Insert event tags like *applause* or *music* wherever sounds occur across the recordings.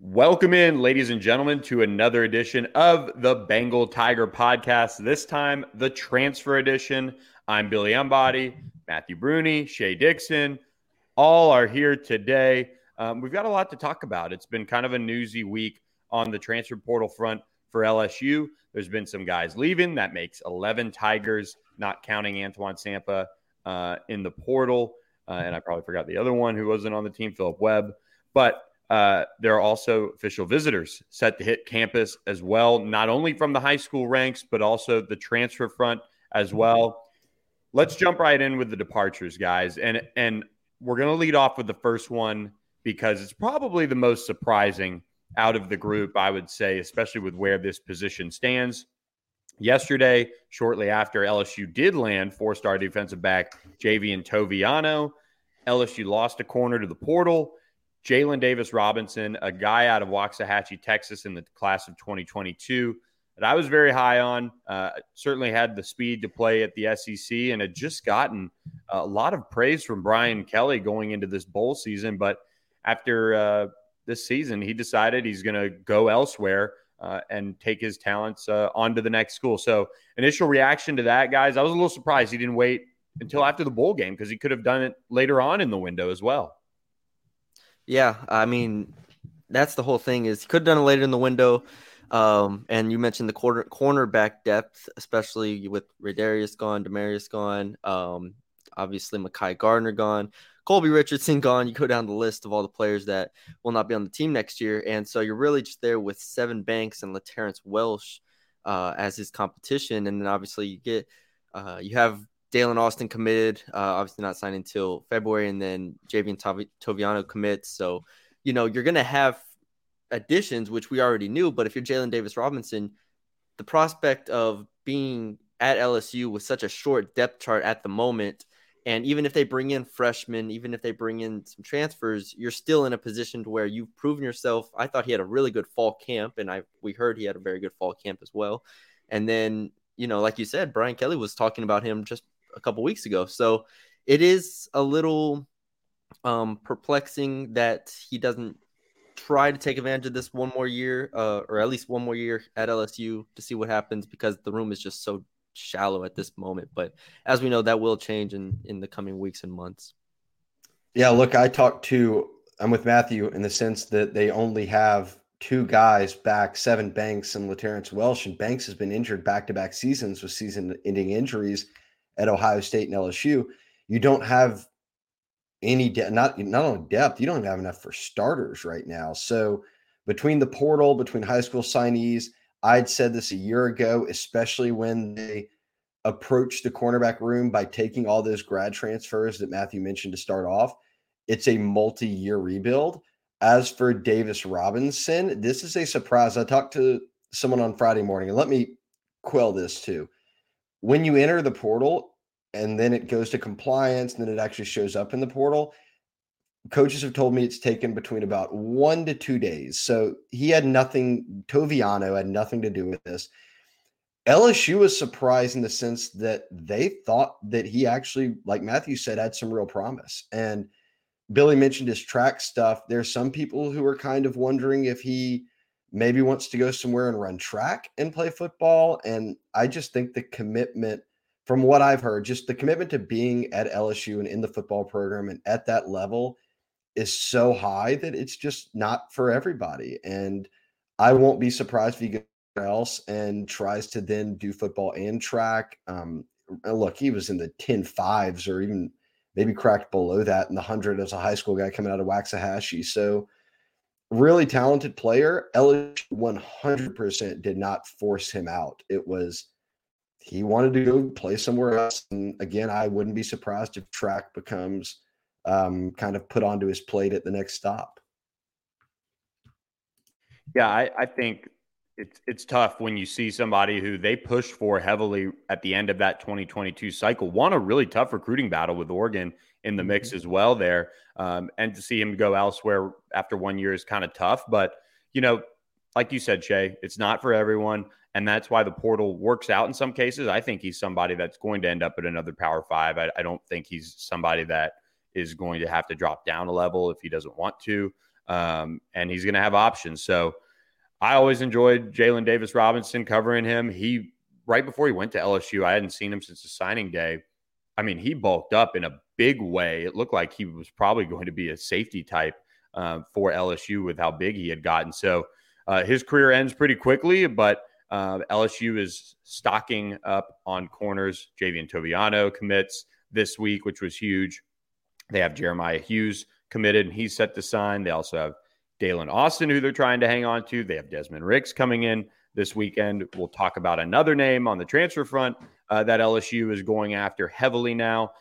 Welcome in, ladies and gentlemen, to another edition of the Bengal Tiger podcast. This time, the transfer edition. I'm Billy Embody, Matthew Brune, Shea Dixon. All are here today. Um, we've got a lot to talk about. It's been kind of a newsy week on the transfer portal front for LSU. There's been some guys leaving. That makes 11 Tigers, not counting Antoine Sampah uh, in the portal. Uh, and I probably forgot the other one who wasn't on the team, Philip Webb. But uh, there are also official visitors set to hit campus as well, not only from the high school ranks, but also the transfer front as well. Let's jump right in with the departures, guys. And, and we're going to lead off with the first one because it's probably the most surprising out of the group, I would say, especially with where this position stands. Yesterday, shortly after LSU did land four star defensive back Javien Toviano, LSU lost a corner to the portal. Jalen Davis Robinson, a guy out of Waxahachie, Texas, in the class of 2022 that I was very high on. Uh, certainly had the speed to play at the SEC and had just gotten a lot of praise from Brian Kelly going into this bowl season. But after uh, this season, he decided he's going to go elsewhere uh, and take his talents uh, on to the next school. So, initial reaction to that, guys, I was a little surprised he didn't wait until after the bowl game because he could have done it later on in the window as well. Yeah, I mean, that's the whole thing is he could have done it later in the window. Um, and you mentioned the corner cornerback depth, especially with Radarius gone, Demarius gone, um, obviously Mekhi Gardner gone. Colby Richardson *laughs* gone. You go down the list of all the players that will not be on the team next year, and so you're really just there with Sevyn Banks and LaTerrence Welch uh, as his competition, and then obviously you get uh, you have Daylen Austin committed, uh, obviously not signed until February, and then Javien Toviano commits. So you know you're gonna have additions, which we already knew. But if you're Jalen Davis Robinson, the prospect of being at LSU with such a short depth chart at the moment and even if they bring in freshmen, even if they bring in some transfers, you're still in a position to where you've proven yourself. I thought he had a really good fall camp, and I we heard he had a very good fall camp as well. And then, you know, like you said, Brian Kelly was talking about him just a couple weeks ago. So it is a little um, perplexing that he doesn't try to take advantage of this one more year, uh, or at least one more year at LSU to see what happens because the room is just so shallow at this moment. But as we know, that will change in in the coming weeks and months. Yeah, look, I talked to I'm with Matthew in the sense that they only have two guys back, Sevyn Banks and LaTerrence Welch, and Banks has been injured back to back seasons with season ending injuries at Ohio State and LSU. You don't have any de- not not only depth, you don't have enough for starters right now. So between the portal, between high school signees, I'd said this a year ago, especially when they approached the cornerback room by taking all those grad transfers that Matthew mentioned to start off. It's a multi year rebuild. As for Davis Robinson, this is a surprise. I talked to someone on Friday morning, and let me quell this too. When you enter the portal and then it goes to compliance, and then it actually shows up in the portal, coaches have told me it's taken between about one to two days. So he had nothing, Toviano had nothing to do with this. LSU was surprised in the sense that they thought that he actually, like Matthew said, had some real promise. And Billy mentioned his track stuff. There's some people who are kind of wondering if he maybe wants to go somewhere and run track and play football. And I just think the commitment, from what I've heard, just the commitment to being at LSU and in the football program and at that level is so high that it's just not for everybody. And I won't be surprised if he goes else and tries to then do football and track. Um, look, he was in the 10 fives or even maybe cracked below that in the 100 as a high school guy coming out of Waxahachie. So, really talented player. LSU 100% did not force him out. It was he wanted to go play somewhere else. And again, I wouldn't be surprised if track becomes um, kind of put onto his plate at the next stop. Yeah, I, I think it's it's tough when you see somebody who they pushed for heavily at the end of that 2022 cycle. Won a really tough recruiting battle with Oregon in the mix mm-hmm. as well there, um, and to see him go elsewhere after one year is kind of tough. But you know, like you said, Shea it's not for everyone, and that's why the portal works out in some cases. I think he's somebody that's going to end up at another Power Five. I, I don't think he's somebody that is going to have to drop down a level if he doesn't want to. um, and he's going to have options. So I always enjoyed Jalen Davis Robinson covering him. He right before he went to LSU, I hadn't seen him since the signing day. I mean, he bulked up in a big way. It looked like he was probably going to be a safety type uh, for LSU with how big he had gotten. So uh, his career ends pretty quickly, but uh, LSU is stocking up on corners. Javien Toviano commits this week, which was huge. They have Jeremiah Hughes committed, and he's set to sign. They also have Daylen Austin, who they're trying to hang on to. They have Desmond Ricks coming in this weekend. We'll talk about another name on the transfer front uh, that LSU is going after heavily now.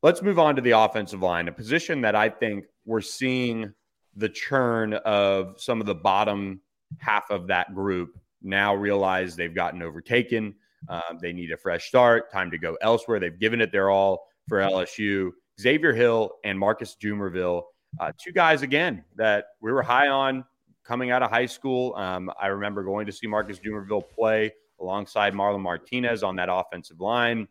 Let's move on to the offensive line, a position that I think we're seeing the churn of some of the bottom half of that group now realize they've gotten overtaken. Um, they need a fresh start, time to go elsewhere. They've given it their all for LSU. Xavier Hill and Marcus Dumervil, uh, two guys again that we were high on coming out of high school. Um, I remember going to see Marcus Dumervil play alongside Marlon Martinez on that offensive line.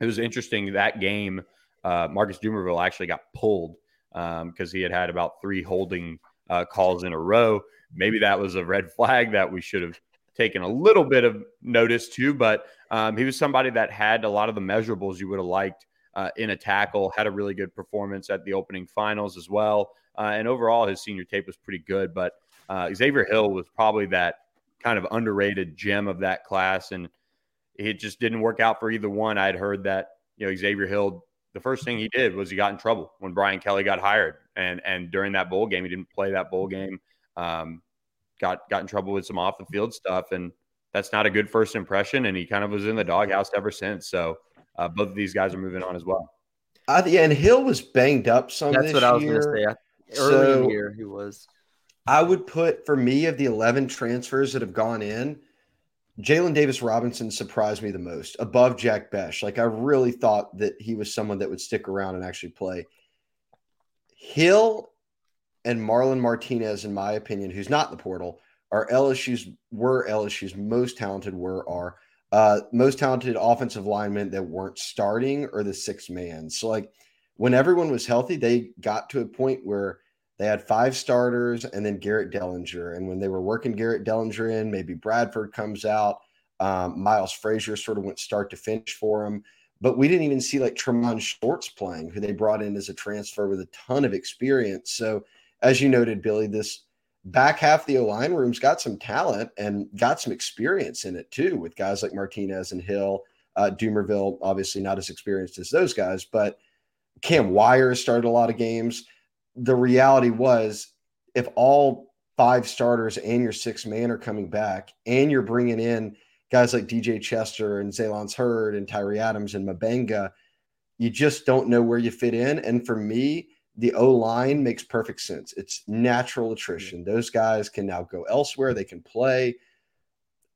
It was interesting that game. Uh, Marcus Dumervil actually got pulled because um, he had had about three holding uh, calls in a row. Maybe that was a red flag that we should have taken a little bit of notice to, but um, he was somebody that had a lot of the measurables you would have liked uh, in a tackle, had a really good performance at the opening finals as well. Uh, and overall, his senior tape was pretty good. But uh, Xavier Hill was probably that kind of underrated gem of that class, and it just didn't work out for either one. I'd heard that you know Xavier Hill, the first thing he did was he got in trouble when Brian Kelly got hired, and and during that bowl game, he didn't play that bowl game. Um, got got in trouble with some off the field stuff, and that's not a good first impression. And he kind of was in the doghouse ever since. So uh, both of these guys are moving on as well. Uh, yeah, and Hill was banged up some. That's what I was going to say. Early so, in the year, he was. I would put for me of the 11 transfers that have gone in, Jalen Davis Robinson surprised me the most above Jack Bech. Like I really thought that he was someone that would stick around and actually play. Hill and Marlon Martinez, in my opinion, who's not in the portal, are LSU's were LSU's most talented were are uh, most talented offensive linemen that weren't starting or the six man. So like when everyone was healthy, they got to a point where they had five starters and then Garrett Dellinger. And when they were working Garrett Dellinger in, maybe Bradford comes out. Um, Miles Frazier sort of went start to finish for him. But we didn't even see like Tremont Shorts playing, who they brought in as a transfer with a ton of experience. So, as you noted, Billy, this back half the line room's got some talent and got some experience in it too, with guys like Martinez and Hill. Uh, Dumervil, obviously not as experienced as those guys, but Cam Wire started a lot of games the reality was if all five starters and your six man are coming back and you're bringing in guys like DJ Chester and Zalance Heard and Tyree Adams and Mubenga, you just don't know where you fit in. And for me, the O line makes perfect sense. It's natural attrition. Those guys can now go elsewhere, they can mm-hmm. play.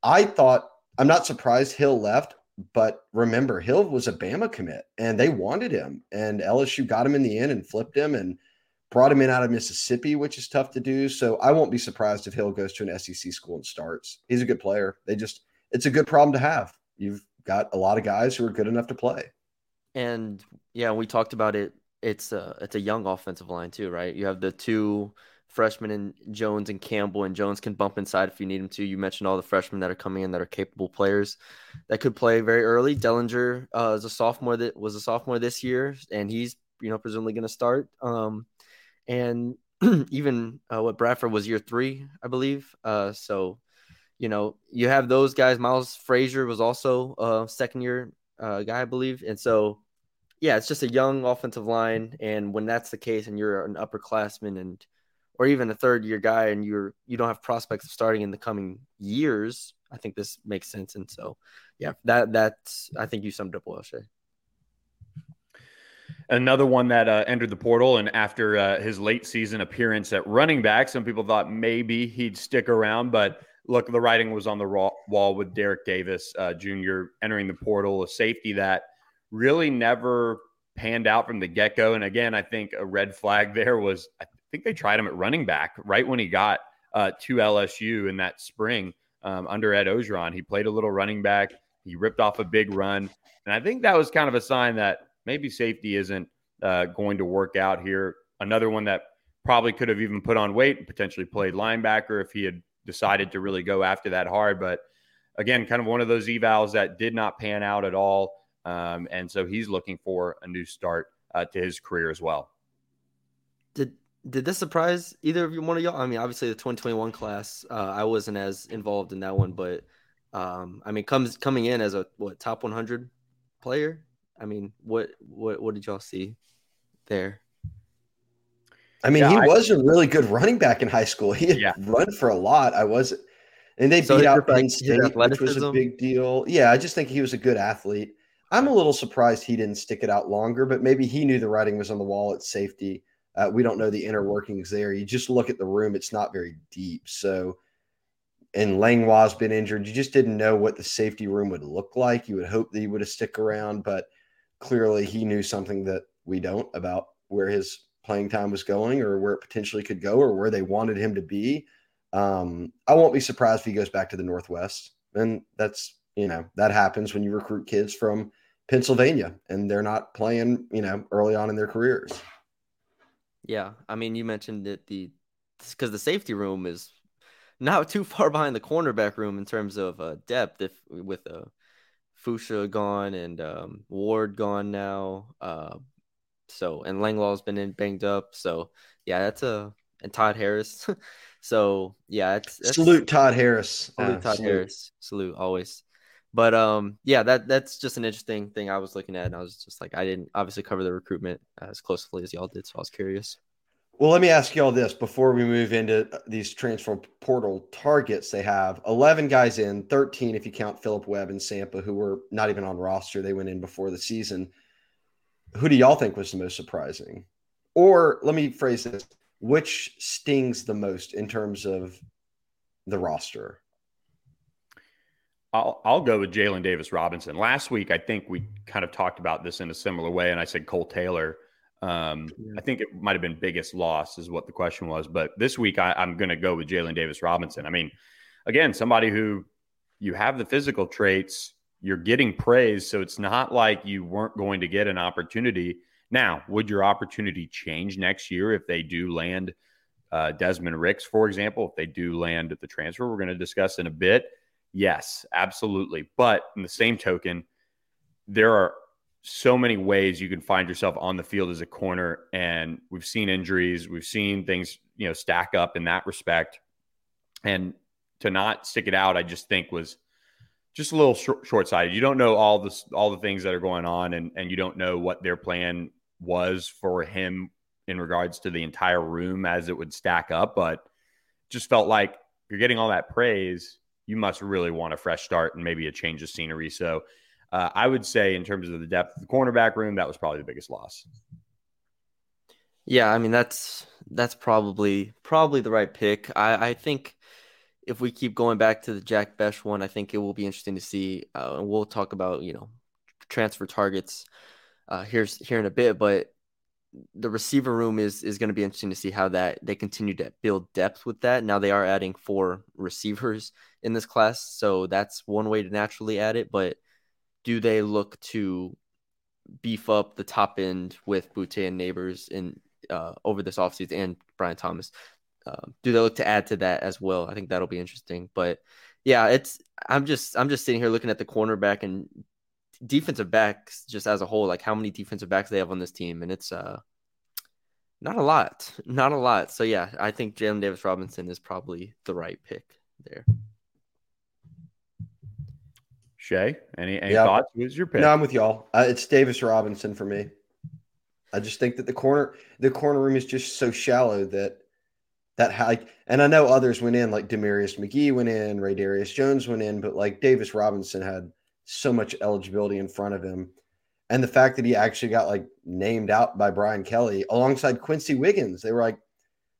I thought, I'm not surprised Hill left, but remember, Hill was a Bama commit and they wanted him. And LSU got him in the end and flipped him. And brought him in out of Mississippi, which is tough to do. So I won't be surprised if Hill goes to an SEC school and starts. He's a good player. They just, it's a good problem to have. You've got a lot of guys who are good enough to play. And yeah, we talked about it. It's a it's a young offensive line too, right? You have the two freshmen in Jones and Campbell, and Jones can bump inside if you need him to. You mentioned all the freshmen that are coming in that are capable players that could play very early. Dellinger uh, is a sophomore that was a sophomore this year, and he's you know presumably going to start. Um, and *clears throat* even uh, what Bradford was year three, I believe. Uh, so, you know, you have those guys. Miles Frazier was also a second year uh, guy, I believe. And so, yeah, it's just a young offensive line. And when that's the case, and you're an upperclassman and or even a third year guy, and you're you don't have prospects of starting in the coming years, I think this makes sense. And so, yeah, that that's I think you summed up well, Shea. Another one that uh, entered the portal, and after uh, his late season appearance at running back, some people thought maybe he'd stick around. But look, the writing was on the wall with Derek Davis uh, Jr. entering the portal, a safety that really never panned out from the get go. And again, I think a red flag there was I think they tried him at running back right when he got uh, to LSU in that spring um, under Ed Orgeron. He played a little running back, he ripped off a big run. And I think that was kind of a sign that maybe safety isn't uh, going to work out here. Another one that probably could have even put on weight and potentially played linebacker if he had decided to really go after that hard. But again, kind of one of those evals that did not pan out at all. Um, and so he's looking for a new start uh, to his career as well. Did did this surprise either of you, one of y'all? I mean, obviously the 2021 class, uh, I wasn't as involved in that one, but um, I mean, comes coming in as a what top 100 player. I mean, what what what did y'all see there? I mean, Yeah, he I- was a really good running back in high school. He had Yeah. run for a lot. I was, and they So beat out Penn State, which was a big deal. Yeah, I just think he was a good athlete. I'm a little surprised he didn't stick it out longer, but maybe he knew the writing was on the wall at safety. Uh, we don't know the inner workings there. You just look at the room; it's not very deep. So, and Langlois has been injured. You just didn't know what the safety room would look like. You would hope that he would have stick around, but clearly he knew something that we don't about where his playing time was going or where it potentially could go or where they wanted him to be. Um, I won't be surprised if he goes back to the Northwest. And that's, you know, that happens when you recruit kids from Pennsylvania and they're not playing, you know, early on in their careers. Yeah, I mean, you mentioned that the because the safety room is not too far behind the cornerback room in terms of uh, depth. If with uh, Foucha gone and um, Ward gone now, uh, so and Langlaw's been in banged up. So yeah, that's a and Todd Harris. *laughs* so yeah, it's that's, Salute Todd Harris. salute Uh, Todd salute. Harris, salute always. But um, yeah, that that's just an interesting thing I was looking at, and I was just like, I didn't obviously cover the recruitment as closely as y'all did, so I was curious. Well, let me ask you all this before we move into these transfer portal targets. They have 11 guys in, 13 if you count Philip Webb and Sampah, who were not even on roster. They went in before the season. Who do y'all think was the most surprising? Or let me phrase this which stings the most in terms of the roster? I'll, I'll go with Jalen Davis Robinson. Last week, I think we kind of talked about this in a similar way, and I said Cole Taylor. Um, Yeah. I think it might have been biggest loss, is what the question was. But this week, I, I'm going to go with Jalen Davis Robinson. I mean, again, somebody who you have the physical traits, you're getting praise, so it's not like you weren't going to get an opportunity. Now, would your opportunity change next year if they do land uh, Desmond Ricks, for example, if they do land at the transfer? We're going to discuss in a bit. Yes, absolutely. But in the same token, there are so many ways you can find yourself on the field as a corner, and we've seen injuries, we've seen things, you know, stack up in that respect, and to not stick it out, I just think was just a little short, short-sighted. You don't know all this, all the things that are going on, and and you don't know what their plan was for him in regards to the entire room as it would stack up, but just felt like you're getting all that praise you must really want a fresh start and maybe a change of scenery. So uh, I would say, in terms of the depth of the cornerback room, that was probably the biggest loss. Yeah, I mean that's that's probably probably the right pick. I I think if we keep going back to the Jack Bech one, I think it will be interesting to see. Uh, and we'll talk about you know transfer targets uh, here's here in a bit, but the receiver room is is going to be interesting to see how that they continue to build depth with that. Now they are adding four receivers in this class, so that's one way to naturally add it. But do they look to beef up the top end with Boutte and Nabers in uh, over this offseason and Brian Thomas? Uh, do they look to add to that as well? I think that'll be interesting. But yeah, it's I'm just I'm just sitting here looking at the cornerback and defensive backs just as a whole, like how many defensive backs they have on this team, and it's uh not a lot, *laughs* not a lot. So yeah, I think Jalen Davis Robinson is probably the right pick there. Shea, any, any Yeah. thoughts? Who's your pick? No, I'm with y'all. Uh, it's Davis Robinson for me. I just think that the corner the corner room is just so shallow that that high and I know others went in like Demarius McGee went in, Ray Darius Jones went in, but like Davis Robinson had so much eligibility in front of him. And the fact that he actually got like named out by Brian Kelly alongside Quincy Wiggins, they were like,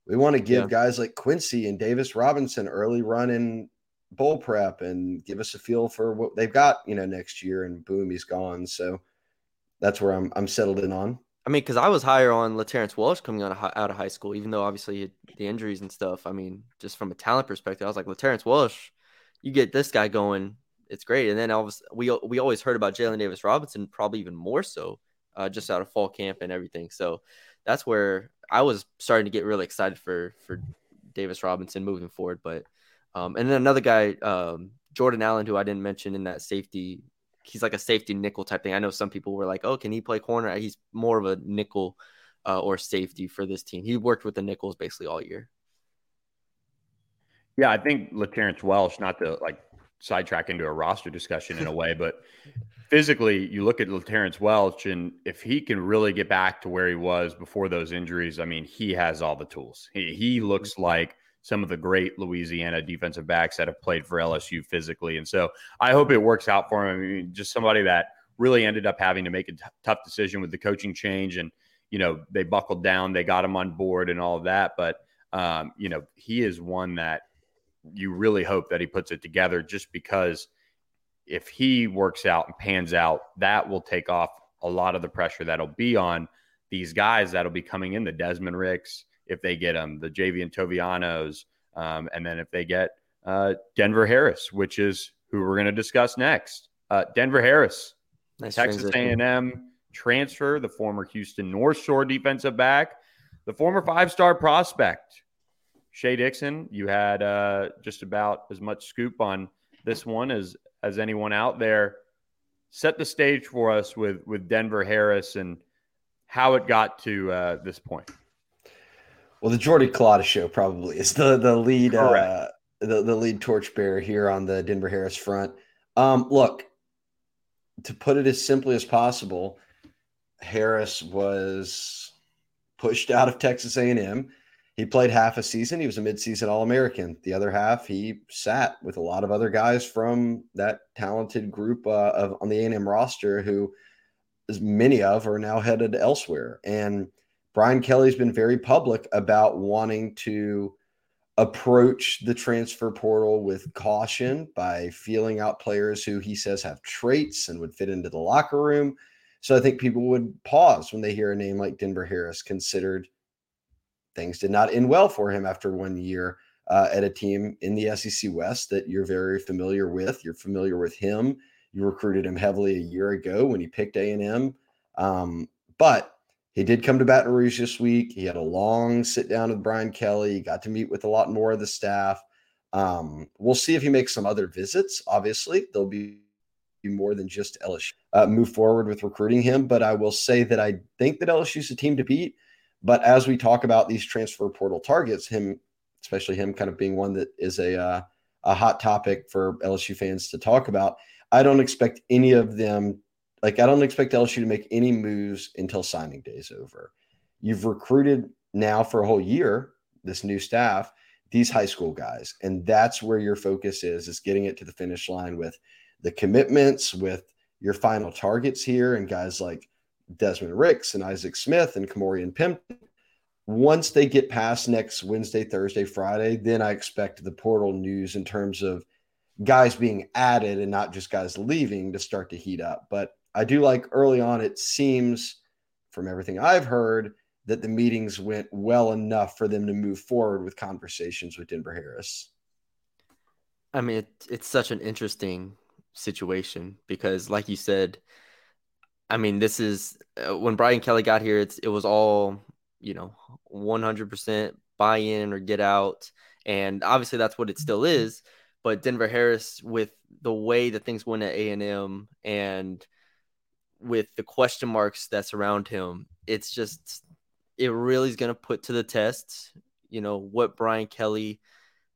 we want to give Yeah. guys like Quincy and Davis Robinson early run in bowl prep and give us a feel for what they've got, you know, next year. And boom, he's gone. So that's where I'm I'm settled in on. I mean, because I was higher on Laterrence Welch coming out of, out of high school, even though obviously the injuries and stuff. I mean, just from a talent perspective, I was like, Laterrence Welch, you get this guy going, it's great. And then all of a s- we we always heard about Jalen Davis Robinson, probably even more so, uh, just out of fall camp and everything. So that's where I was starting to get really excited for for Davis Robinson moving forward. But um, and then another guy, um, Jordan Allen, who I didn't mention in that safety. He's like a safety nickel type thing. I know some people were like, "Oh, can he play corner?" He's more of a nickel uh, or safety for this team. He worked with the nickels basically all year. Yeah, I think LaTerrence Welch, not to like sidetrack into a roster discussion in a way, *laughs* but physically, you look at Terrence Welch, and if he can really get back to where he was before those injuries, I mean, he has all the tools. He, he looks mm-hmm. like some of the great Louisiana defensive backs that have played for LSU physically. And so I hope it works out for him. I mean, just somebody that really ended up having to make a t- tough decision with the coaching change. And, you know, they buckled down, they got him on board and all of that. But, um, you know, he is one that you really hope that he puts it together just because if he works out and pans out, that will take off a lot of the pressure that'll be on these guys that'll be coming in the Desmond Ricks, if they get them, the Javien Tovianos, um, and then if they get uh, Denver Harris, which is who we're going to discuss next. Uh, Denver Harris, nice Texas A&M transfer, the former Houston North Shore defensive back, the former five-star prospect. Shea Dixon, you had uh, just about as much scoop on this one as as anyone out there. Set the stage for us with with Denver Harris and how it got to uh, this point. Well, the Jordy Culotta show probably is the the lead uh, the the lead torchbearer here on the Denver Harris front. Um, look, to put it as simply as possible, Harris was pushed out of Texas A&M he played half a season. He was a midseason All American. The other half, he sat with a lot of other guys from that talented group uh, of on the A&M roster, who many of are now headed elsewhere. And Brian Kelly's been very public about wanting to approach the transfer portal with caution by feeling out players who he says have traits and would fit into the locker room. So I think people would pause when they hear a name like Denver Harris considered things did not end well for him after one year uh, at a team in the SEC West that you're very familiar with. You're familiar with him. You recruited him heavily a year ago when he picked A and M, um, but he did come to Baton Rouge this week. He had a long sit down with Brian Kelly. He got to meet with a lot more of the staff. Um, we'll see if he makes some other visits. Obviously, there'll be more than just LSU uh, move forward with recruiting him. But I will say that I think that LSU is a team to beat. But as we talk about these transfer portal targets, him, especially him, kind of being one that is a uh, a hot topic for LSU fans to talk about. I don't expect any of them. Like I don't expect LSU to make any moves until signing day is over. You've recruited now for a whole year this new staff, these high school guys, and that's where your focus is: is getting it to the finish line with the commitments, with your final targets here, and guys like Desmond Ricks and Isaac Smith and Kamorian Pimpton. Once they get past next Wednesday, Thursday, Friday, then I expect the portal news in terms of guys being added and not just guys leaving to start to heat up. But I do like early on, it seems from everything I've heard that the meetings went well enough for them to move forward with conversations with Denver Harris. I mean, it, it's such an interesting situation because, like you said, I mean, this is uh, when Brian Kelly got here. It's it was all you know, one hundred percent buy in or get out, and obviously that's what it still is. But Denver Harris, with the way that things went at A and M, and with the question marks that surround him, it's just it really is going to put to the test. You know what Brian Kelly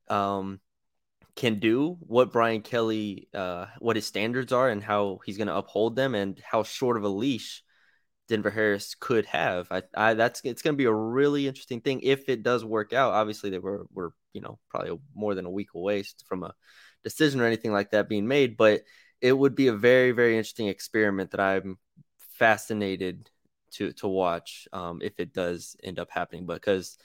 um, can do, what Brian Kelly, uh, what his standards are, and how he's going to uphold them, and how short of a leash Denver Harris could have. I, I that's it's going to be a really interesting thing if it does work out. Obviously, they were we're you know probably more than a week away from a decision or anything like that being made, but it would be a very very interesting experiment that I'm fascinated to to watch um, if it does end up happening. Because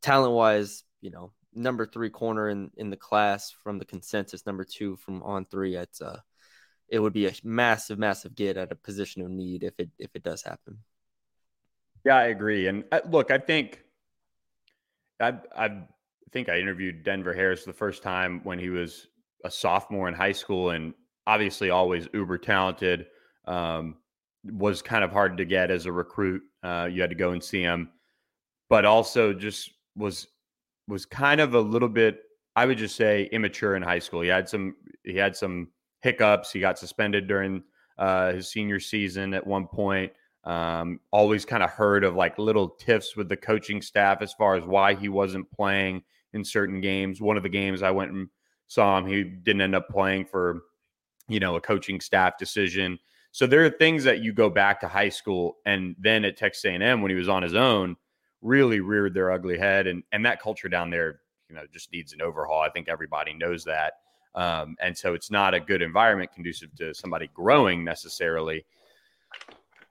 talent wise, you know, number three corner in, in the class from the consensus, number two from on three. It's uh, it would be a massive, massive get at a position of need if it if it does happen. Yeah, I agree. And uh, look, I think I I think I interviewed Denver Harris the first time when he was a sophomore in high school, and obviously always uber talented. Um, was kind of hard to get as a recruit. Uh, you had to go and see him but also just was was kind of a little bit, I would just say, immature in high school. He had some he had some hiccups. He got suspended during uh, his senior season at one point. Um, always kind of heard of like little tiffs with the coaching staff as far as why he wasn't playing in certain games. One of the games I went and saw him, he didn't end up playing for, you know, a coaching staff decision. So there are things that you go back to high school and then at Texas A&M when he was on his own, really reared their ugly head, and and that culture down there, you know, just needs an overhaul. I think everybody knows that, um, and so it's not a good environment conducive to somebody growing necessarily.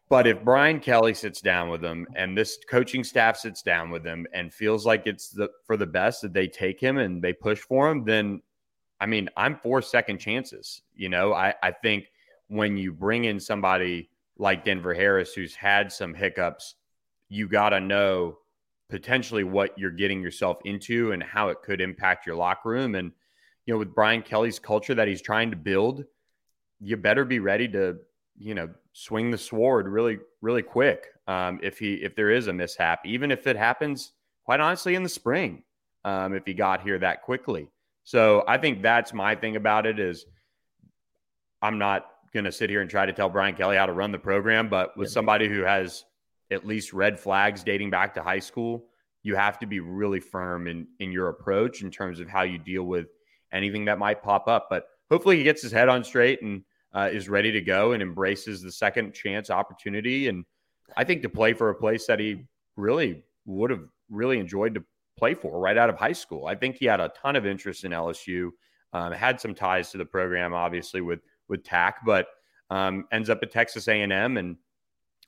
But if Brian Kelly sits down with them and this coaching staff sits down with them and feels like it's the for the best that they take him and they push for him, then I mean, I'm for second chances. You know, I, I think when you bring in somebody like Denver Harris who's had some hiccups, you got to know potentially what you're getting yourself into and how it could impact your locker room. And, you know, with Brian Kelly's culture that he's trying to build, you better be ready to you know swing the sword really really quick um, if he if there is a mishap even if it happens quite honestly in the spring um, if he got here that quickly so i think that's my thing about it is i'm not going to sit here and try to tell brian kelly how to run the program but with somebody who has at least red flags dating back to high school you have to be really firm in in your approach in terms of how you deal with anything that might pop up but hopefully he gets his head on straight and uh, is ready to go and embraces the second chance opportunity. And I think to play for a place that he really would have really enjoyed to play for right out of high school. I think he had a ton of interest in LSU, um, had some ties to the program, obviously with with TAC, but um, ends up at Texas A&M, and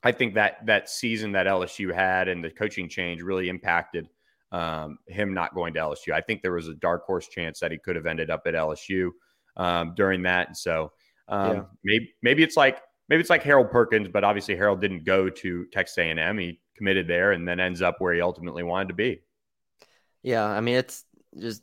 I think that that season that LSU had and the coaching change really impacted um, him not going to LSU. I think there was a dark horse chance that he could have ended up at LSU um, during that, and so um, yeah. Maybe maybe it's like maybe it's like Harold Perkins, but obviously Harold didn't go to Texas A&M. He committed there and then ends up where he ultimately wanted to be. Yeah, I mean it's just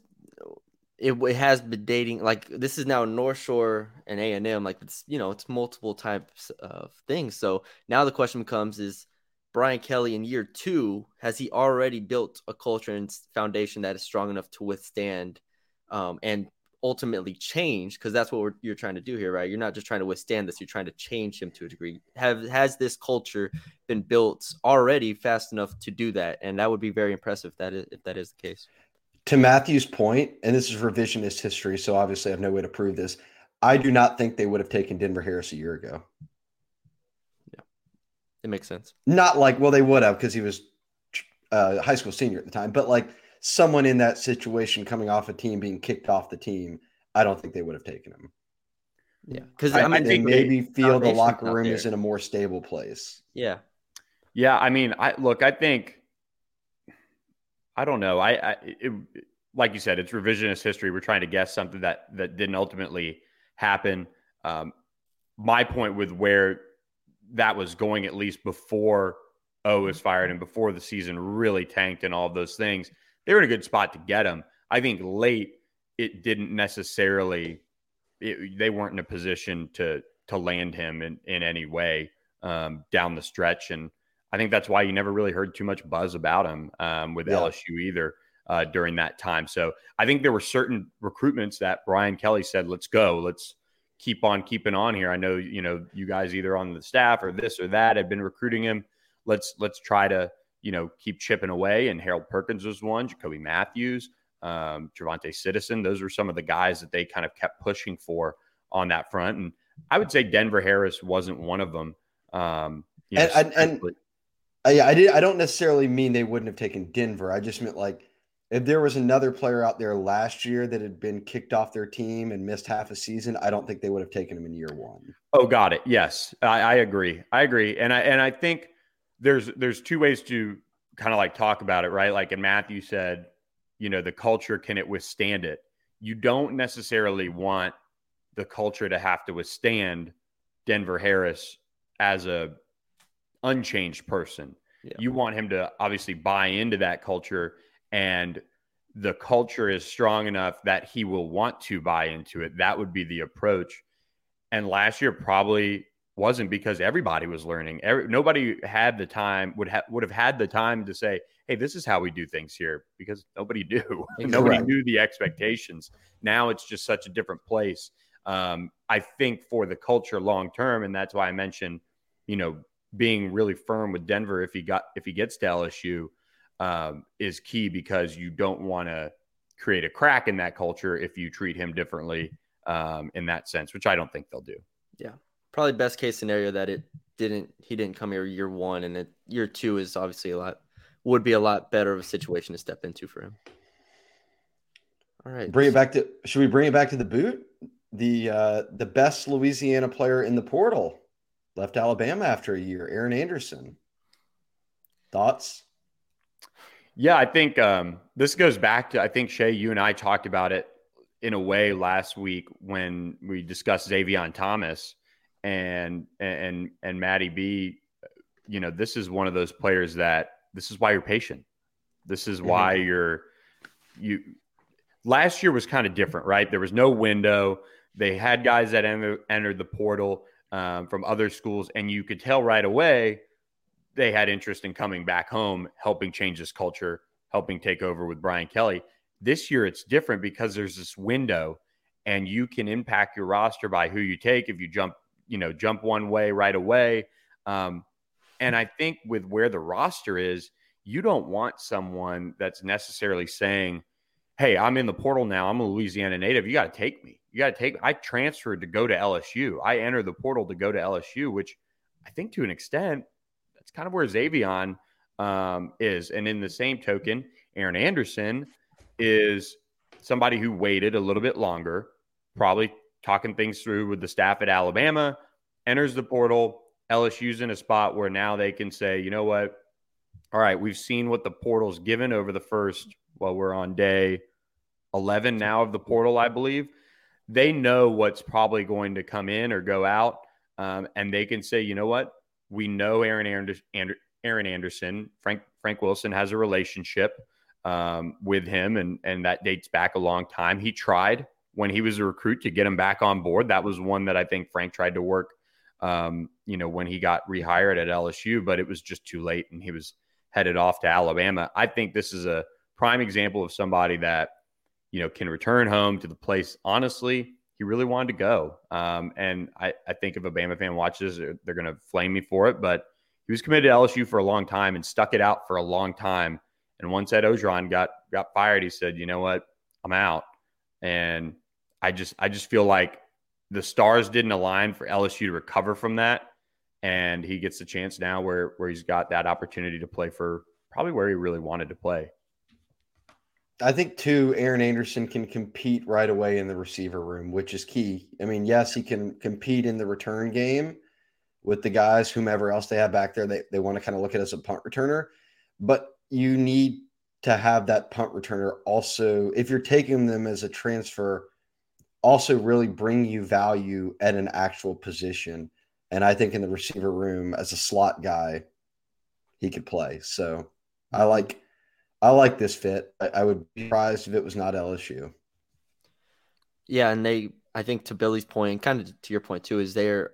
it, it has been dating like this is now North Shore and A and M like it's you know it's multiple types of things. So now the question becomes is Brian Kelly in year two has he already built a culture and foundation that is strong enough to withstand um, and ultimately change? Because that's what you're trying to do here right? You're not just trying to withstand this you're trying to change him to a degree. Have has this culture been built already fast enough to do that? And that would be very impressive if that is if that is the case to matthew's point and this is revisionist history so obviously i have no way to prove this i do not think they would have taken denver harris a year ago yeah it makes sense not like well they would have because he was a uh, high school senior at the time but like someone in that situation coming off a team being kicked off the team, I don't think they would have taken him. Yeah, because I, I, mean, I think maybe feel the locker room is in a more stable place. Yeah, yeah. I mean, I look. I think I don't know. I, I it, like you said, it's revisionist history. We're trying to guess something that that didn't ultimately happen. Um, my point with where that was going, at least before O was fired and before the season really tanked and all of those things, they were in a good spot to get him. I think late it didn't necessarily it, they weren't in a position to to land him in in any way um, down the stretch, and I think that's why you never really heard too much buzz about him um, with yeah. LSU either uh, during that time. So I think there were certain recruitments that Brian Kelly said, "Let's go, let's." keep on keeping on here. I know you know you guys either on the staff or this or that have been recruiting him. Let's let's try to you know, keep chipping away. And Harold Perkins was one, Jacoby Matthews, um, Javante Citizen. Those were some of the guys that they kind of kept pushing for on that front. And I would say Denver Harris wasn't one of them. Um, you know, and, and, and Uh, I, I did. I don't necessarily mean they wouldn't have taken Denver. I just meant like if there was another player out there last year that had been kicked off their team and missed half a season, I don't think they would have taken him in year one. Oh, got it. Yes, I, I agree. I agree, and I and I think there's there's two ways to kind of like talk about it, right? Like, and Matthew said, you know, the culture can it withstand it? You don't necessarily want the culture to have to withstand Denver Harris as a unchanged person. Yeah. You want him to obviously buy into that culture and the culture is strong enough that he will want to buy into it. That would be the approach. And last year probably wasn't because everybody was learning. Every, nobody had the time would have would have had the time to say, "Hey, this is how we do things here," because nobody knew. *laughs* nobody knew the expectations. Now it's just such a different place. Um, I think for the culture long term, and that's why I mentioned, you know, being really firm with Denver if he got if he gets to LSU um, is key because you don't want to create a crack in that culture if you treat him differently um, in that sense, which I don't think they'll do. Yeah, probably best case scenario that it didn't he didn't come here year one and it, year two is obviously a lot would be a lot better of a situation to step into for him. All right, bring it back to should we bring it back to the boot? The uh, the best Louisiana player in the portal left Alabama after a year, Aaron Anderson. Thoughts? Yeah, I think um, this goes back to I think Shea, you and I talked about it in a way last week when we discussed Zavion Thomas and and and Maddie B. You know, this is one of those players that this is why you're patient. This is why mm-hmm. you're you. Last year was kind of different, right? There was no window. They had guys that enter, entered the portal um, from other schools, and you could tell right away they had interest in coming back home, helping change this culture, helping take over with Brian Kelly. This year it's different because there's this window and you can impact your roster by who you take if you jump, you know, jump one way right away. Um, and I think with where the roster is, you don't want someone that's necessarily saying, Hey, I'm in the portal now. I'm a Louisiana native. You got to take me. You got to take. I transferred to go to LSU. I entered the portal to go to LSU, which I think to an extent that's kind of where Zavion um, is. And in the same token, Aaron Anderson is somebody who waited a little bit longer, probably talking things through with the staff at Alabama, enters the portal. LSU's in a spot where now they can say, you know what? All right, we've seen what the portal's given over the first, well, we're on day 11 now of the portal, I believe. They know what's probably going to come in or go out. Um, and they can say, you know what? We know Aaron Anderson, Aaron Anderson. Frank Frank Wilson has a relationship um, with him, and and that dates back a long time. He tried when he was a recruit to get him back on board. That was one that I think Frank tried to work. Um, you know, when he got rehired at LSU, but it was just too late, and he was headed off to Alabama. I think this is a prime example of somebody that you know can return home to the place honestly he really wanted to go. Um, and I, I think if a Bama fan watches, they're, they're going to flame me for it. But he was committed to LSU for a long time and stuck it out for a long time. And once Ed Orgeron got got fired, he said, "You know what? I'm out." And I just I just feel like the stars didn't align for LSU to recover from that, and he gets the chance now where where he's got that opportunity to play for probably where he really wanted to play. I think too, Aaron Anderson can compete right away in the receiver room, which is key. I mean, yes, he can compete in the return game with the guys, whomever else they have back there. They, they want to kind of look at as a punt returner, but you need to have that punt returner also, if you're taking them as a transfer, also really bring you value at an actual position. And I think in the receiver room, as a slot guy, he could play. So I like I like this fit. I, I would be surprised if it was not LSU. Yeah, and they, I think, to Billy's point, kind of to your point too, is they're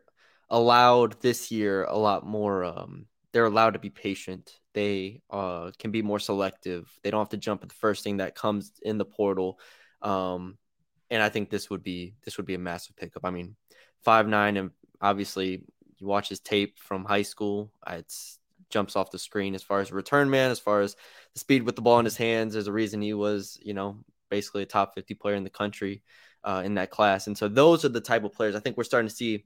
allowed this year a lot more. Um, they're allowed to be patient. They uh, can be more selective. They don't have to jump at the first thing that comes in the portal. Um, and I think this would be this would be a massive pickup. I mean, five nine, and obviously you watch his tape from high school. It's jumps off the screen as far as return man, as far as the speed with the ball in his hands. There's a reason he was, you know, basically a top 50 player in the country uh, in that class. And so those are the type of players I think we're starting to see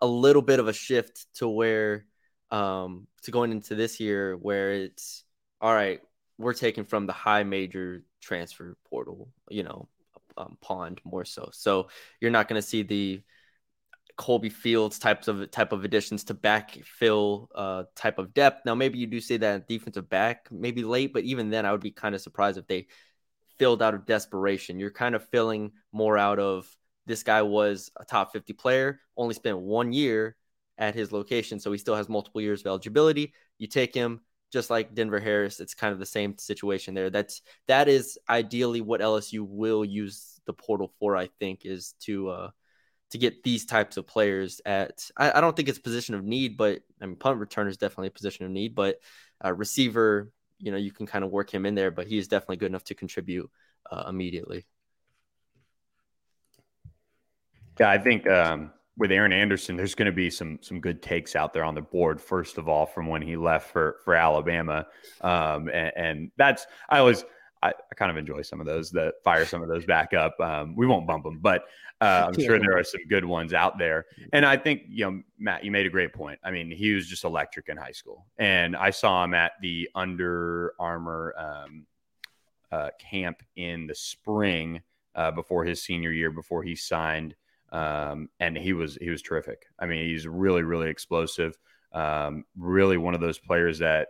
a little bit of a shift to where um, to going into this year where it's all right, we're taking from the high major transfer portal, you know, um, pond more so. So you're not going to see the Colby Fields types of type of additions to backfill uh, type of depth. Now, maybe you do say that defensive back maybe late, but even then, I would be kind of surprised if they filled out of desperation. You're kind of filling more out of this guy was a top 50 player, only spent one year at his location, so he still has multiple years of eligibility. You take him just like Denver Harris, it's kind of the same situation there. That's that is ideally what LSU will use the portal for, I think, is to uh to get these types of players at. I, I don't think it's position of need, but I mean, punt returner is definitely a position of need. But uh, receiver, you know, you can kind of work him in there, but he is definitely good enough to contribute uh, immediately. Yeah, I think um, with Aaron Anderson, there's going to be some some good takes out there on the board. First of all, from when he left for for Alabama, um, and, and, that's I always I, I, kind of enjoy some of those that fire some of those back up. Um, we won't bump them, but uh, *laughs* I'm sure there are some good ones out there. And I think you know, Matt, you made a great point. I mean, he was just electric in high school, and I saw him at the Under Armour um, uh, camp in the spring uh, before his senior year, before he signed um, and he was he was terrific. I mean, he's really really explosive. Um, really one of those players that,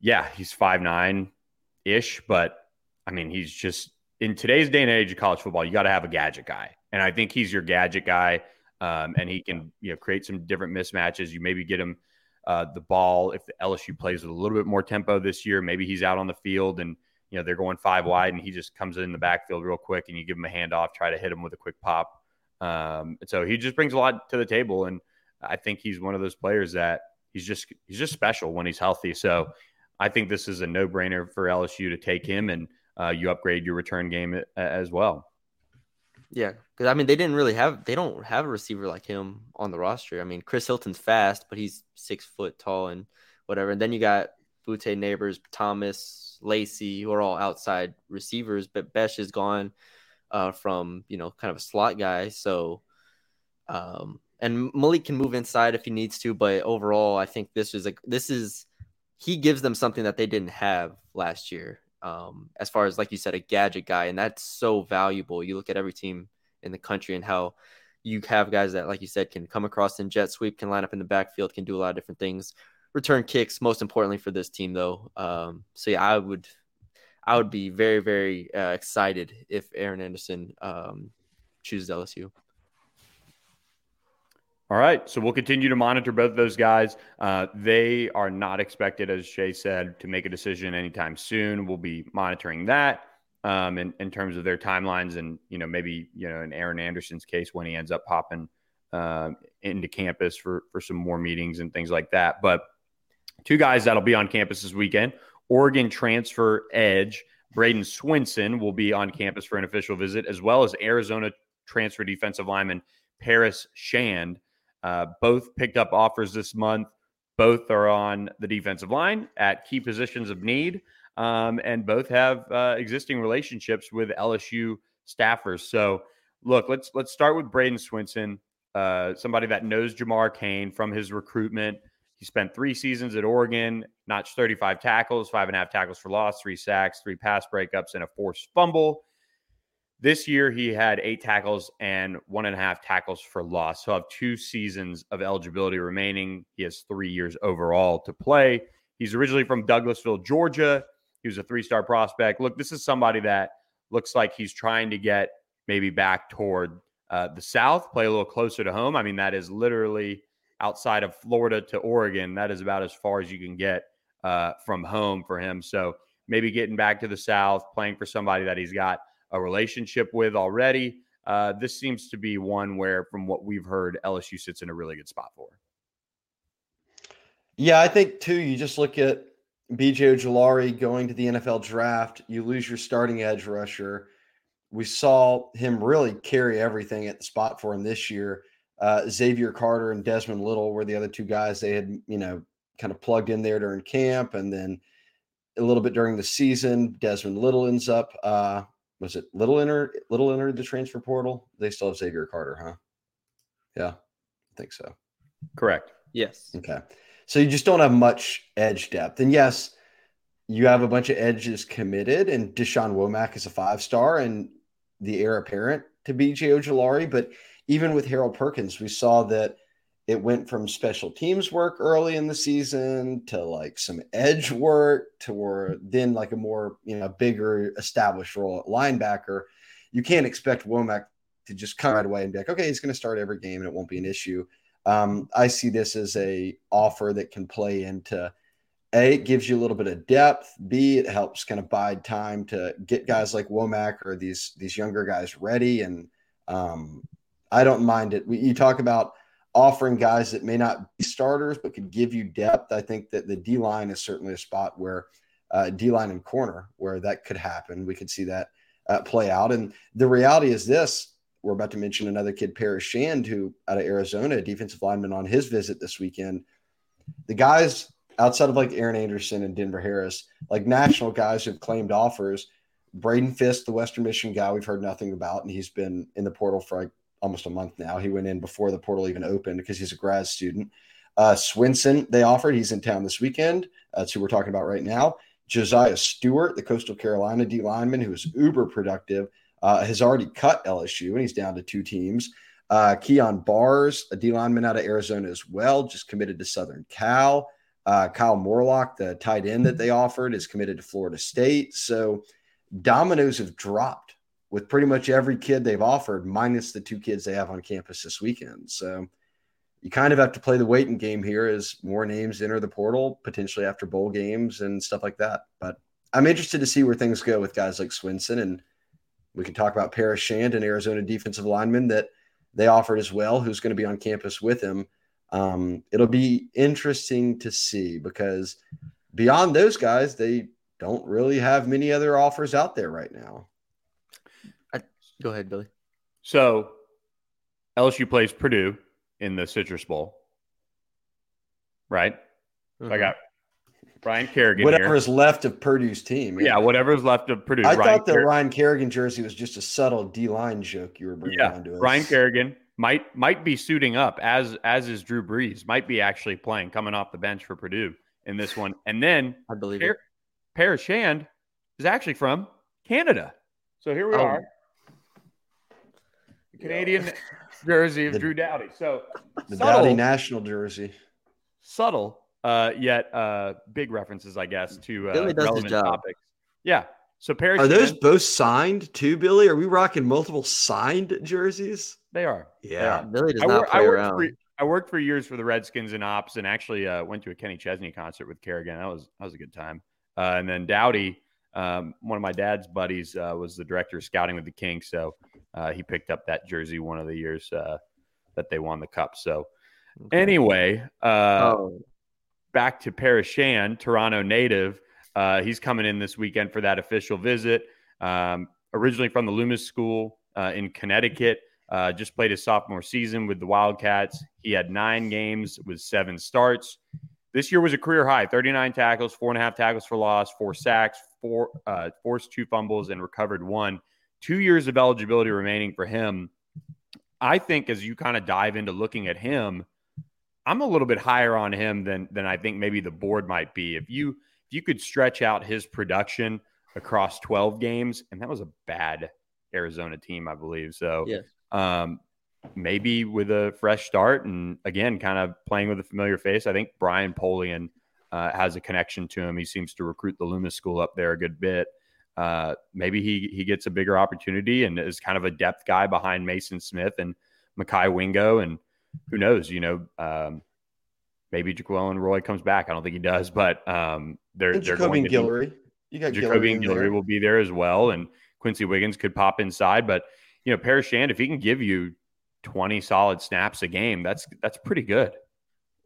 yeah, he's five nine ish, but I mean, he's just in today's day and age of college football, you got to have a gadget guy, and I think he's your gadget guy. Um, and he can you know create some different mismatches. You maybe get him uh, the ball if the LSU plays with a little bit more tempo this year. Maybe he's out on the field and you know they're going five wide, and he just comes in the backfield real quick, and you give him a handoff, try to hit him with a quick pop. Um, so he just brings a lot to the table, and I think he's one of those players that he's just he's just special when he's healthy. So I think this is a no brainer for LSU to take him, and uh, you upgrade your return game as well. Yeah, because I mean they didn't really have they don't have a receiver like him on the roster. I mean Chris Hilton's fast, but he's six foot tall and whatever. And then you got Boutte Nabers, Thomas, Lacy, who are all outside receivers, but Bech is gone uh, from you know kind of a slot guy. So, um, and Malik can move inside if he needs to, but overall, I think this is like this is he gives them something that they didn't have last year. Um, as far as like you said, a gadget guy, and that's so valuable. You look at every team in the country and how you have guys that, like you said, can come across in jet sweep, can line up in the backfield, can do a lot of different things. Return kicks, most importantly for this team, though. Um, so yeah, I would I would be very, very uh, excited if Aaron Anderson um, chooses LSU. All right, so we'll continue to monitor both those guys. Uh, they are not expected, as Shea said, to make a decision anytime soon. We'll be monitoring that um, in, in terms of their timelines, and you know maybe you know in Aaron Anderson's case when he ends up popping uh, into campus for for some more meetings and things like that. But two guys that'll be on campus this weekend Oregon transfer edge Bradyn Swinson will be on campus for an official visit, as well as Arizona transfer defensive lineman Paris Shand. Uh, both picked up offers this month. Both are on the defensive line at key positions of need, um, and both have uh, existing relationships with LSU staffers. So, look, let's let's start with Bradyn Swinson, uh, somebody that knows Jamar Cain from his recruitment. He spent three seasons at Oregon, notched 35 tackles, five and a half tackles for loss, three sacks, three pass breakups, and a forced fumble. This year, he had eight tackles and one and a half tackles for loss. So, have two seasons of eligibility remaining. He has three years overall to play. He's originally from Douglasville, Georgia. He was a three star prospect. Look, this is somebody that looks like he's trying to get maybe back toward uh, the South, play a little closer to home. I mean, that is literally outside of Florida to Oregon, that is about as far as you can get uh, from home for him. So maybe getting back to the South, playing for somebody that he's got a relationship with already. Uh, this seems to be one where, from what we've heard, LSU sits in a really good spot for. Yeah, I think too. You just look at BJ Ojulari going to the NFL draft. You lose your starting edge rusher. We saw him really carry everything at the spot for him this year. Uh, Xavier Carter and Desmond Little were the other two guys they had, you know, kind of plugged in there during camp, and then a little bit during the season. Desmond Little ends up. Uh, was it Little entered? Little entered the transfer portal. They still have Xavier Carter, huh? Yeah, I think so. Correct. Yes. Okay. So you just don't have much edge depth, and yes, you have a bunch of edges committed, and Dashawn Womack is a five star and the heir apparent to BJ Ojulari, but even with Harold Perkins, we saw that it went from special teams work early in the season to like some edge work to where then like a more you know bigger established role at linebacker. You can't expect Womack to just come right away and be like, okay, he's going to start every game and it won't be an issue. Um, I see this as a offer that can play into a it gives you a little bit of depth. B it helps kind of bide time to get guys like Womack or these these younger guys ready and um, I don't mind it. We, you talk about offering guys that may not be starters but could give you depth. I think that the D line is certainly a spot where uh, D line and corner where that could happen. We could see that uh, play out. And the reality is this: we're about to mention another kid, Paris Shand, who out of Arizona, defensive lineman on his visit this weekend. The guys outside of like Aaron Anderson and Denver Harris, like national guys who've claimed offers. Braden Fiske, the Western Michigan guy, we've heard nothing about, and he's been in the portal for like almost a month now. He went in before the portal even opened because he's a grad student. Uh, Swinson, they offered. He's in town this weekend. That's who we're talking about right now. Josiah Stewart, the Coastal Carolina D lineman, who is uber productive, uh, has already cut LSU and he's down to two teams. Uh, Kyon Barrs, a D lineman out of Arizona as well, just committed to Southern Cal. Uh, Kyle Morlock, the tight end that they offered, is committed to Florida State. So dominoes have dropped with pretty much every kid they've offered, minus the two kids they have on campus this weekend. So you kind of have to play the waiting game here as more names enter the portal, potentially after bowl games and stuff like that. But I'm interested to see where things go with guys like Swinson. And we can talk about Paris Shand, an Arizona defensive lineman that they offered as well, who's going to be on campus with him. Um, it'll be interesting to see because beyond those guys, they don't really have many other offers out there right now. I, go ahead, Billy. So LSU plays Purdue in the Citrus Bowl, right? Mm-hmm. So I got Ryan Kerrigan. Whatever here. is left of Purdue's team. Yeah, whatever is left of Purdue. I Ryan thought the Ker- Ryan Kerrigan jersey was just a subtle D line joke you were bringing yeah, on to us. Ryan Kerrigan might might be suiting up as as is Drew Brees. Might be actually playing, coming off the bench for Purdue in this one. And then I believe Par- Paris Shand is actually from Canada. So here we oh. are. Canadian *laughs* jersey of the, Drew Doughty. So the subtle, Doughty national jersey. Subtle, uh, yet uh, big references, I guess, to uh, Billy does relevant topics. Yeah. So Paris are those both signed too, Billy? Are we rocking multiple signed jerseys? They are. Yeah. They are. Billy does I not play I around. For, I worked for years for the Redskins and ops, and actually uh, went to a Kenny Chesney concert with Kerrigan. That was that was a good time. Uh, and then Doughty, um, one of my dad's buddies, uh, was the director of scouting with the Kings, so uh, he picked up that jersey one of the years uh, that they won the cup. So, okay. anyway, uh, oh. back to Paris Shand, Toronto native. Uh, he's coming in this weekend for that official visit. Um, originally from the Loomis School uh, in Connecticut, uh, just played his sophomore season with the Wildcats. He had nine games with seven starts. This year was a career high 39 tackles, four and a half tackles for loss, four sacks, four, forced two fumbles, and recovered one two years of eligibility remaining for him. I think as you kind of dive into looking at him, I'm a little bit higher on him than than I think maybe the board might be. If you if you could stretch out his production across 12 games, and that was a bad Arizona team, I believe. So yes. um, maybe with a fresh start and again, kind of playing with a familiar face. I think Brian Polian uh, has a connection to him. He seems to recruit the Loomis School up there a good bit uh, maybe he he gets a bigger opportunity and is kind of a depth guy behind Mason Smith and Mekhi Wingo, and who knows, you know, um, maybe Jaquelin Roy comes back. I don't think he does, but um, they're they're going to Guillory. You got Jacobian Guillory will be there as well, and Quency Wiggins could pop inside. But you know, Paris Shand, if he can give you twenty solid snaps a game, that's that's pretty good.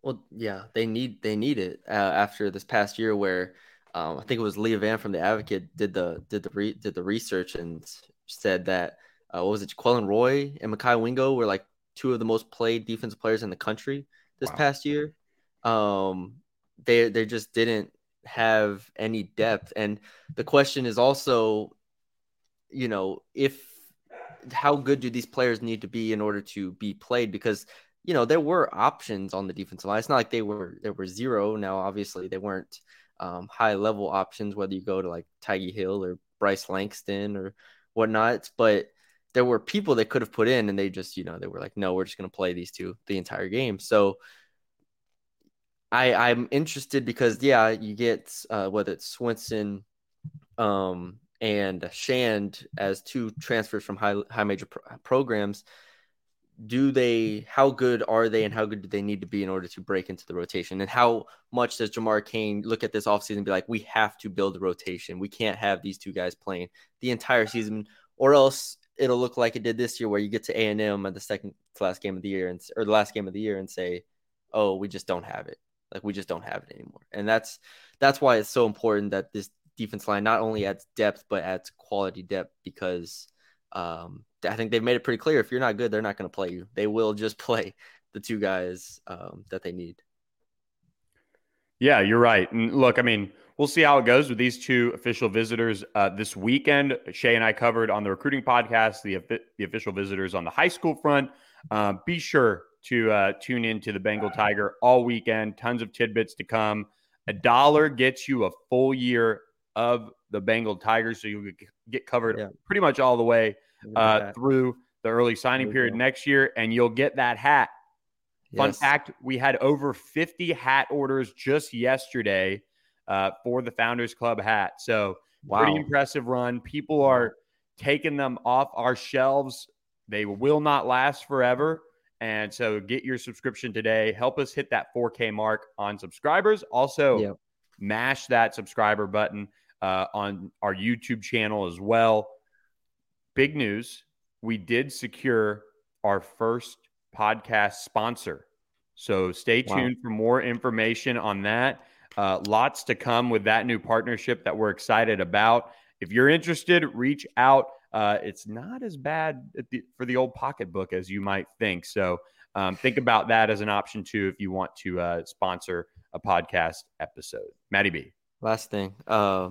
Well, yeah, they need they need it uh, after this past year where um, I think it was Leah Vann from the Advocate did the did the re, did the research and said that uh, what was it? Quellen Roy and Mekhi Wingo were like two of the most played defensive players in the country this wow. past year. Um, they they just didn't have any depth, and the question is also, you know, if how good do these players need to be in order to be played? Because you know there were options on the defensive line. It's not like they were there were zero. Now, obviously, they weren't um, high level options, whether you go to like Tygee Hill or Bryce Langston or whatnot. But there were people they could have put in, and they just, you know, they were like, no, we're just going to play these two the entire game. So I I'm interested because yeah, you get uh, whether it's Swinson, um, and Shand as two transfers from high high major pro- programs do they how good are they and how good do they need to be in order to break into the rotation and how much does jamar cain look at this offseason and be like we have to build a rotation we can't have these two guys playing the entire season or else it'll look like it did this year, where you get to A and M at the second last game of the year and or the last game of the year and say, "Oh, we just don't have it. Like we just don't have it anymore." And that's that's why it's so important that this defense line not only adds depth but adds quality depth because um, I think they've made it pretty clear if you're not good, they're not going to play you. They will just *laughs* play the two guys um, that they need. Yeah, you're right. And look, I mean, we'll see how it goes with these two official visitors uh, this weekend. Shea and I covered on the recruiting podcast the the official visitors on the high school front. Uh, be sure to uh, tune in to the Bengal Tiger all weekend. Tons of tidbits to come. A dollar gets you a full year of the Bengal Tigers, so you get covered yeah. pretty much all the way uh, through the early signing period next year, and you'll get that hat. Fun fact: We had over 50 hat orders just yesterday uh, for the Founders Club hat. So wow. pretty impressive run. People are taking them off our shelves. They will not last forever. And so get your subscription today. Help us hit that 4K mark on subscribers. Also, yep. mash that subscriber button uh, on our YouTube channel as well. Big news we did secure our first podcast sponsor. So stay tuned wow. for more information on that. Uh, lots to come with that new partnership that we're excited about. If you're interested, reach out. Uh, it's not as bad the, for the old pocketbook as you might think. So um, think about that as an option too if you want to uh, sponsor a podcast episode. Maddie B. Last thing, uh,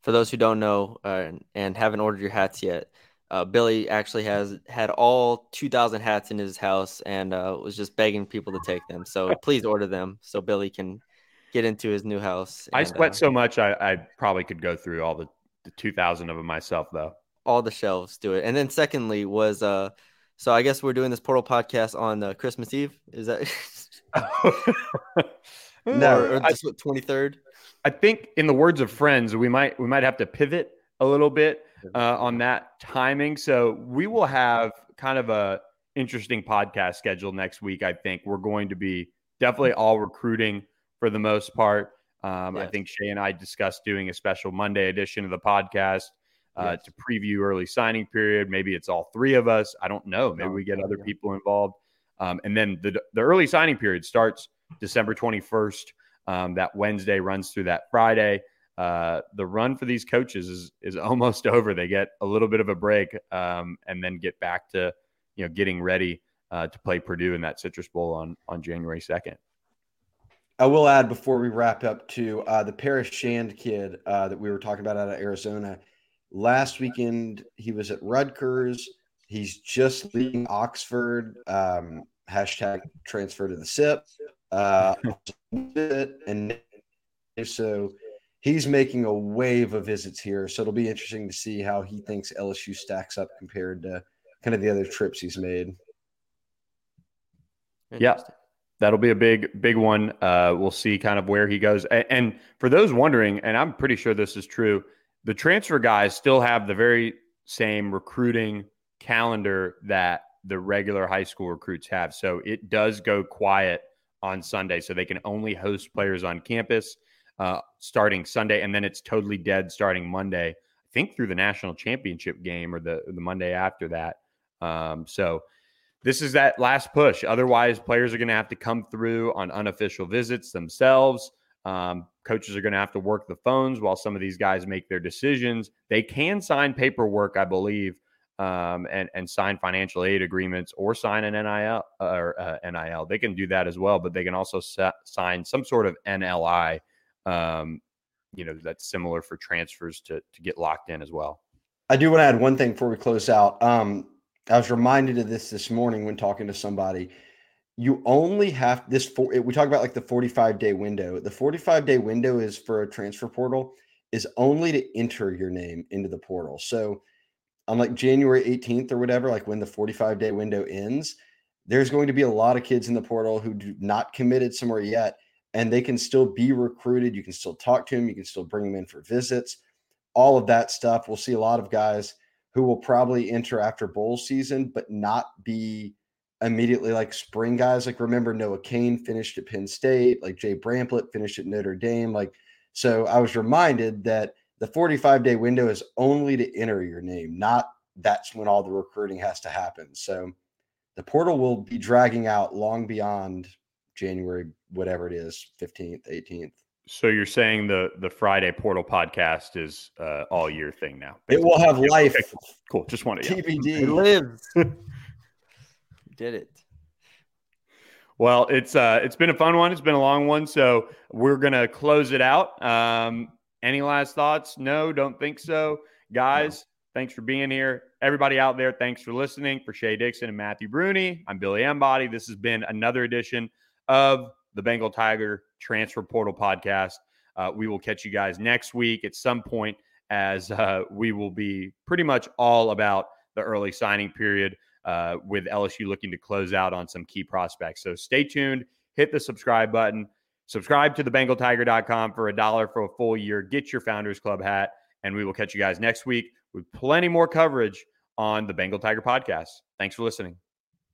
for those who don't know uh, and haven't ordered your hats yet, uh, Billy actually has had all 2,000 hats in his house and uh, was just begging people to take them. So *laughs* please order them so Billy can get into his new house. And, I sweat uh, so much, I, I, probably could go through all the, the 2,000 of them myself, though. All the shelves do it. And then, secondly, was uh, so I guess we're doing this Portal podcast on uh, Christmas Eve. Is that? *laughs* *laughs* no, this, 23rd. I think, in the words of friends, we might we might have to pivot a little bit uh, on that timing. So we will have kind of a interesting podcast schedule next week. I think we're going to be definitely all recruiting for the most part. Um, yes. I think Shea and I discussed doing a special Monday edition of the podcast uh, yes. to preview early signing period. Maybe it's all three of us. I don't know. Maybe we get other people involved. Um, and then the, the early signing period starts December 21st. Um, that Wednesday runs through that Friday. Uh, the run for these coaches is is *laughs* almost over. They get a little bit of a break um, and then get back to you know getting ready uh, to play Purdue in that Citrus Bowl on on January 2nd. I will add before we wrap up to uh, the Paris Shand kid uh, that we were talking about out of Arizona. Last weekend, he was at Rutgers. He's just leaving Oxford. Um, hashtag transfer to the SIP. Uh, *laughs* and so he's making a wave of visits here. So it'll be interesting to see how he thinks LSU stacks up compared to kind of the other trips he's made. Yeah that'll be a big big one uh, we'll see kind of where he goes and, and, for those wondering and i'm pretty sure this is true the transfer guys still have the very same recruiting calendar that the regular high school recruits have so it does go quiet on sunday so they can only host players on campus uh, starting sunday and then it's totally dead starting monday i think through the national championship game or the, the monday after that um, so this is that last push. Otherwise, players are going to have to come through on unofficial visits themselves. Um, coaches are going to have to work the phones while some of these guys make their decisions. They can sign paperwork, I believe, um, and and sign financial aid agreements or sign an NIL or uh, NIL. They can do that as well, but they can also set, sign some sort of NLI. Um, you know, that's similar for transfers to to get locked in as well. I do want to add one thing before we close out. Um, I was reminded of this this morning when talking to somebody. You only have this for we talk about like the 45 day window. The 45 day window is for a transfer portal is only to enter your name into the portal. So on like January 18th or whatever, like when the 45 day window ends, there's going to be a lot of kids in the portal who do not committed somewhere yet, and they can still be recruited. You can still talk to them, you can still bring them in for visits, all of that stuff. We'll see a lot of guys who will probably enter after bowl season, but not be immediately like spring guys. Like remember Noah Cain finished at Penn State, like Jay Bramblett finished at Notre Dame. Like so I was reminded that the 45 day window is only to enter your name, not that's when all the recruiting has to happen. So the portal will be dragging out long beyond January, whatever it is, 15th, 18th. So you're saying the the Friday Portal podcast is uh, all year thing now? It will have life. Okay, cool. Just wanted to. TBD. It lives. *laughs* Did it. Well, it's uh, it's been a fun one. It's been a long one, so we're gonna close it out. Um, any last thoughts? No, don't think so, guys. No. Thanks for being here, everybody out there. Thanks for listening. For Shea Dixon and Matthew Brune, I'm Billy Embody. This has been another edition of the Bengal Tiger Transfer Portal Podcast. Uh, we will catch you guys next week at some point as uh, we will be pretty much all about the early signing period uh, with LSU looking to close out on some key prospects. So stay tuned, hit the subscribe button, subscribe to the BengalTiger.com for a dollar for a full year. Get your Founders Club hat, and we will catch you guys next week with plenty more coverage on the Bengal Tiger podcast. Thanks for listening.